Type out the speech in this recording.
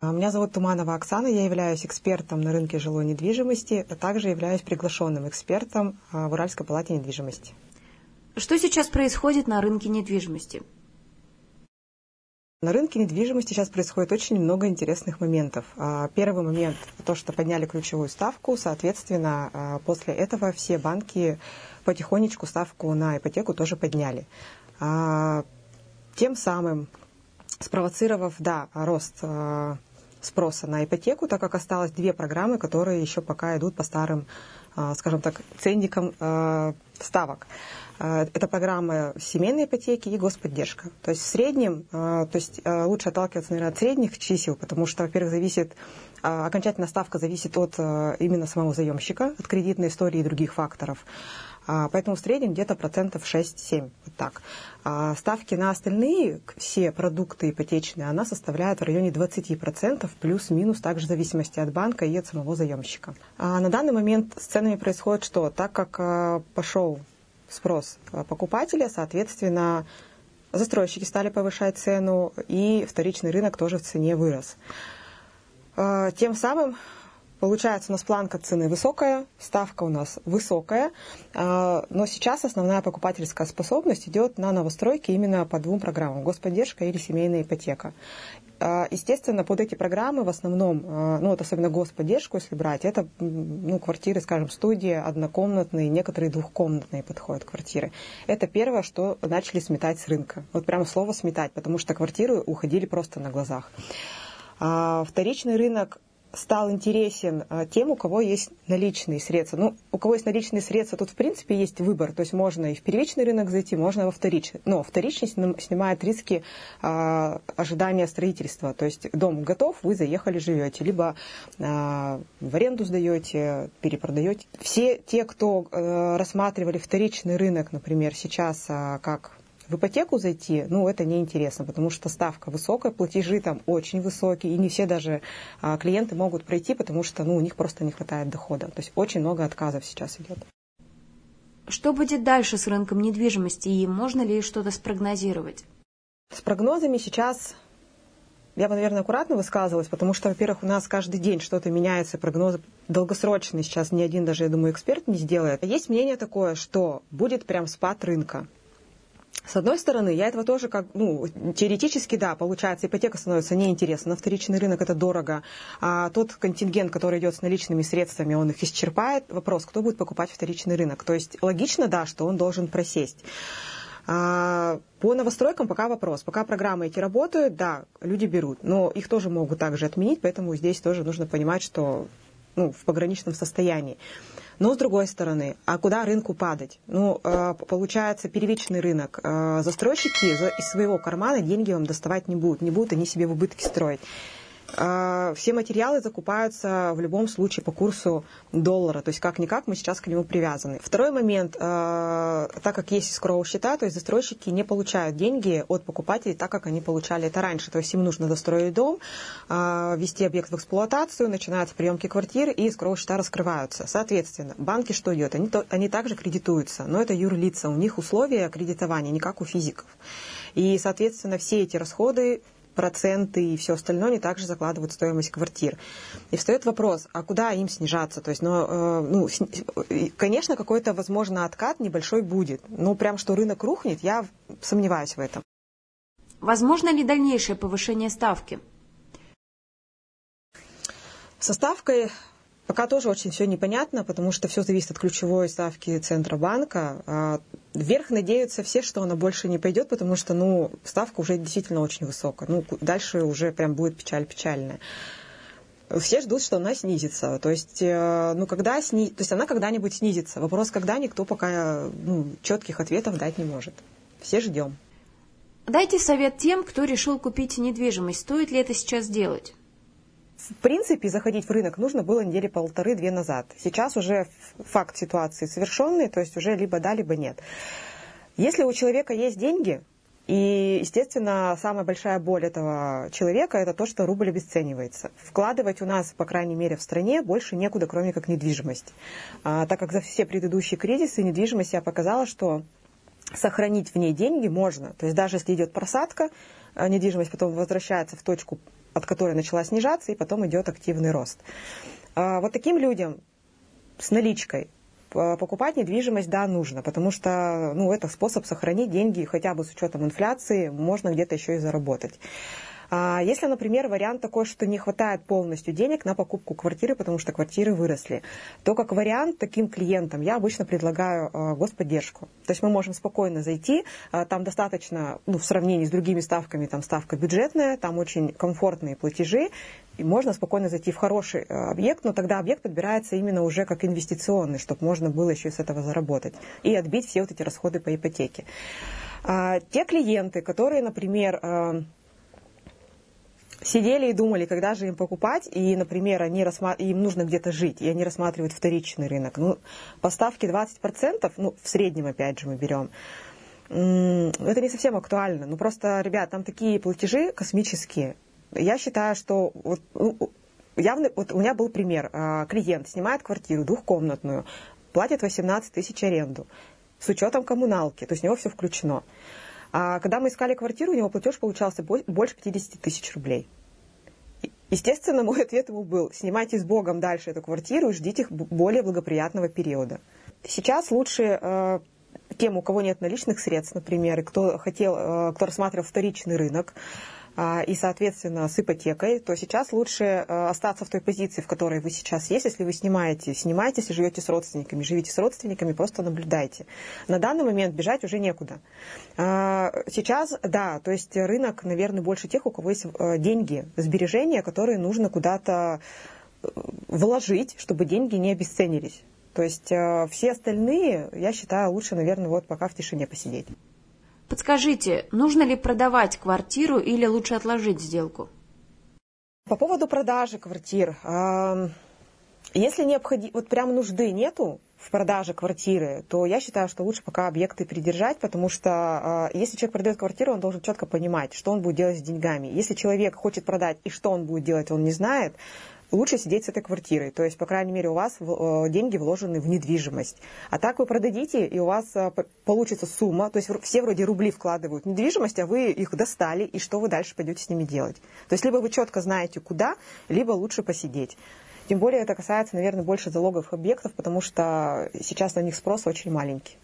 А, меня зовут Туманова Оксана, я являюсь экспертом на рынке жилой недвижимости, а также являюсь приглашенным экспертом а, в Уральской палате недвижимости. Что сейчас происходит на рынке недвижимости? На рынке недвижимости сейчас происходит очень много интересных моментов. А, первый момент – то, что подняли ключевую ставку. Соответственно, после этого все банки потихонечку ставку на ипотеку тоже подняли. Тем самым спровоцировав, да, рост спроса на ипотеку, так как осталось две программы, которые еще пока идут по старым, а, скажем так, ценникам а, ставок. А, это программа семейной ипотеки и господдержка. То есть в среднем, то есть лучше отталкиваться, наверное, от средних чисел, потому что, во-первых, зависит, окончательная ставка зависит от именно самого заемщика, от кредитной истории и других факторов. А, поэтому в среднем где-то процентов 6-7. Вот так. А ставки на остальные, все продукты ипотечные, она составляет в районе 20%, плюс-минус, также в зависимости от банка и от самого заемщика. А на данный момент с ценами происходит что? Так как а, пошел спрос покупателя, соответственно, застройщики стали повышать цену, и вторичный рынок тоже в цене вырос. Тем самым Получается, у нас планка цены высокая, ставка у нас высокая, а, но сейчас основная покупательская способность идет на новостройки именно по двум программам – господдержка или семейная ипотека. А, естественно, под эти программы в основном, ну вот особенно господдержку, если брать, это ну, квартиры, скажем, студии, однокомнатные, некоторые двухкомнатные подходят квартиры. Это первое, что начали сметать с рынка. Вот прямо слово сметать, потому что квартиры уходили просто на глазах. Вторичный рынок стал интересен а, тем, у кого есть наличные средства. Ну, у кого есть наличные средства, тут в принципе есть выбор. То есть можно и в первичный рынок зайти, можно во вторичный. Но вторичный снимает риски а, ожидания строительства. То есть дом готов, вы заехали, живете. Либо а, в аренду сдаете, перепродаете. Все те, кто а, рассматривали вторичный рынок, например, сейчас а, как в ипотеку зайти, ну, это неинтересно, потому что ставка высокая, платежи там очень высокие, и не все даже а, клиенты могут пройти, потому что, ну, у них просто не хватает дохода. То есть очень много отказов сейчас идет. Что будет дальше с рынком недвижимости, и можно ли что-то спрогнозировать? С прогнозами сейчас я бы, наверное, аккуратно высказывалась, потому что, во-первых, у нас каждый день что-то меняется, прогнозы долгосрочные сейчас ни один даже, я думаю, эксперт не сделает. Есть мнение такое, что будет прям спад рынка. С одной стороны, я этого тоже как, ну, теоретически, да, получается, ипотека становится неинтересна, на вторичный рынок это дорого, а тот контингент, который идет с наличными средствами, он их исчерпает. Вопрос, кто будет покупать вторичный рынок? То есть логично, да, что он должен просесть. А по новостройкам пока вопрос. Пока программы эти работают, да, люди берут, но их тоже могут также отменить, поэтому здесь тоже нужно понимать, что ну, в пограничном состоянии. Но с другой стороны, а куда рынку падать? Ну, э, получается, первичный рынок. Э, застройщики из своего кармана деньги вам доставать не будут. Не будут они себе в убытки строить. А, все материалы закупаются в любом случае по курсу доллара, то есть как-никак мы сейчас к нему привязаны. Второй момент, а, так как есть escrow счета, то есть застройщики не получают деньги от покупателей так, как они получали это раньше. То есть им нужно достроить дом, а, ввести объект в эксплуатацию, начинаются приемки квартир и escrow счета раскрываются. Соответственно, банки что идет? Они, они также кредитуются, но это юрлица, у них условия кредитования не как у физиков. И, соответственно, все эти расходы проценты и все остальное, они также закладывают стоимость квартир. И встает вопрос, а куда им снижаться? То есть, ну, э, ну конечно, какой-то, возможно, откат небольшой будет. Но прям что рынок рухнет, я сомневаюсь в этом. Возможно ли дальнейшее повышение ставки? Со ставкой Пока тоже очень все непонятно, потому что все зависит от ключевой ставки Центробанка. Вверх надеются все, что она больше не пойдет, потому что ну, ставка уже действительно очень высокая. Ну, дальше уже прям будет печаль печальная. Все ждут, что она снизится. То есть, э, ну, когда сни... То есть она когда-нибудь снизится. Вопрос, когда никто пока ну, четких ответов дать не может. Все ждем. Дайте совет тем, кто решил купить недвижимость. Стоит ли это сейчас делать? В принципе, заходить в рынок нужно было недели полторы-две назад. Сейчас уже факт ситуации совершенный, то есть уже либо да, либо нет. Если у человека есть деньги, и, естественно, самая большая боль этого человека – это то, что рубль обесценивается. Вкладывать у нас, по крайней мере, в стране больше некуда, кроме как недвижимость. А, так как за все предыдущие кризисы недвижимость я показала, что сохранить в ней деньги можно. То есть даже если идет просадка, а недвижимость потом возвращается в точку от которой начала снижаться, и потом идет активный рост. А, вот таким людям с наличкой покупать недвижимость, да, нужно, потому что, ну, это способ сохранить деньги хотя бы с учетом инфляции, можно где-то еще и заработать. А если, например, вариант такой, что не хватает полностью денег на покупку квартиры, потому что квартиры выросли, то как вариант таким клиентам я обычно предлагаю а, господдержку. То есть мы можем спокойно зайти, а, там достаточно, ну, в сравнении с другими ставками, там ставка бюджетная, там очень комфортные платежи, и можно спокойно зайти в хороший объект, но тогда объект подбирается именно уже как инвестиционный, чтобы можно было еще с этого заработать и отбить все вот эти расходы по ипотеке. Те клиенты, которые, например, сидели и думали, когда же им покупать, и, например, они рассма... им нужно где-то жить, и они рассматривают вторичный рынок. Ну, поставки 20%, ну, в среднем, опять же, мы берем, это не совсем актуально. Ну, просто, ребят, там такие платежи космические. Я считаю, что вот, ну, явно, вот у меня был пример. А, клиент снимает квартиру двухкомнатную, платит 18 тысяч аренду с учетом коммуналки, то есть у него все включено. А когда мы искали квартиру, у него платеж получался больше 50 тысяч рублей. Естественно, мой ответ ему был, снимайте с Богом дальше эту квартиру и ждите более благоприятного периода. Сейчас лучше э, тем, у кого нет наличных средств, например, и кто хотел, э, кто рассматривал вторичный рынок, и, соответственно, с ипотекой, то сейчас лучше э, остаться в той позиции, в которой вы сейчас есть. Если вы снимаете, снимайте, если живете с родственниками, живите с родственниками, просто наблюдайте. На данный момент бежать уже некуда. А, сейчас, да, то есть рынок, наверное, больше тех, у кого есть э, деньги, сбережения, которые нужно куда-то э, вложить, чтобы деньги не обесценились. То есть все остальные, я считаю, лучше, наверное, вот пока в тишине посидеть. Подскажите, нужно ли продавать квартиру или лучше отложить сделку? По поводу продажи квартир. Если необходимо, вот прям нужды нету в продаже квартиры, то я считаю, что лучше пока объекты придержать, потому что а, если человек продает квартиру, он должен четко понимать, что он будет делать с деньгами. Если человек хочет продать и что он будет делать, он не знает, лучше сидеть с этой квартирой. То есть, по крайней мере, у вас э, деньги вложены в недвижимость. А так вы продадите, и у вас э, получится сумма. То есть все вроде рубли вкладывают в недвижимость, а вы их достали, и что вы дальше пойдете с ними делать. То есть либо вы четко знаете, куда, либо лучше посидеть. Тем более это касается, наверное, больше залоговых объектов, потому что сейчас на них спрос очень маленький.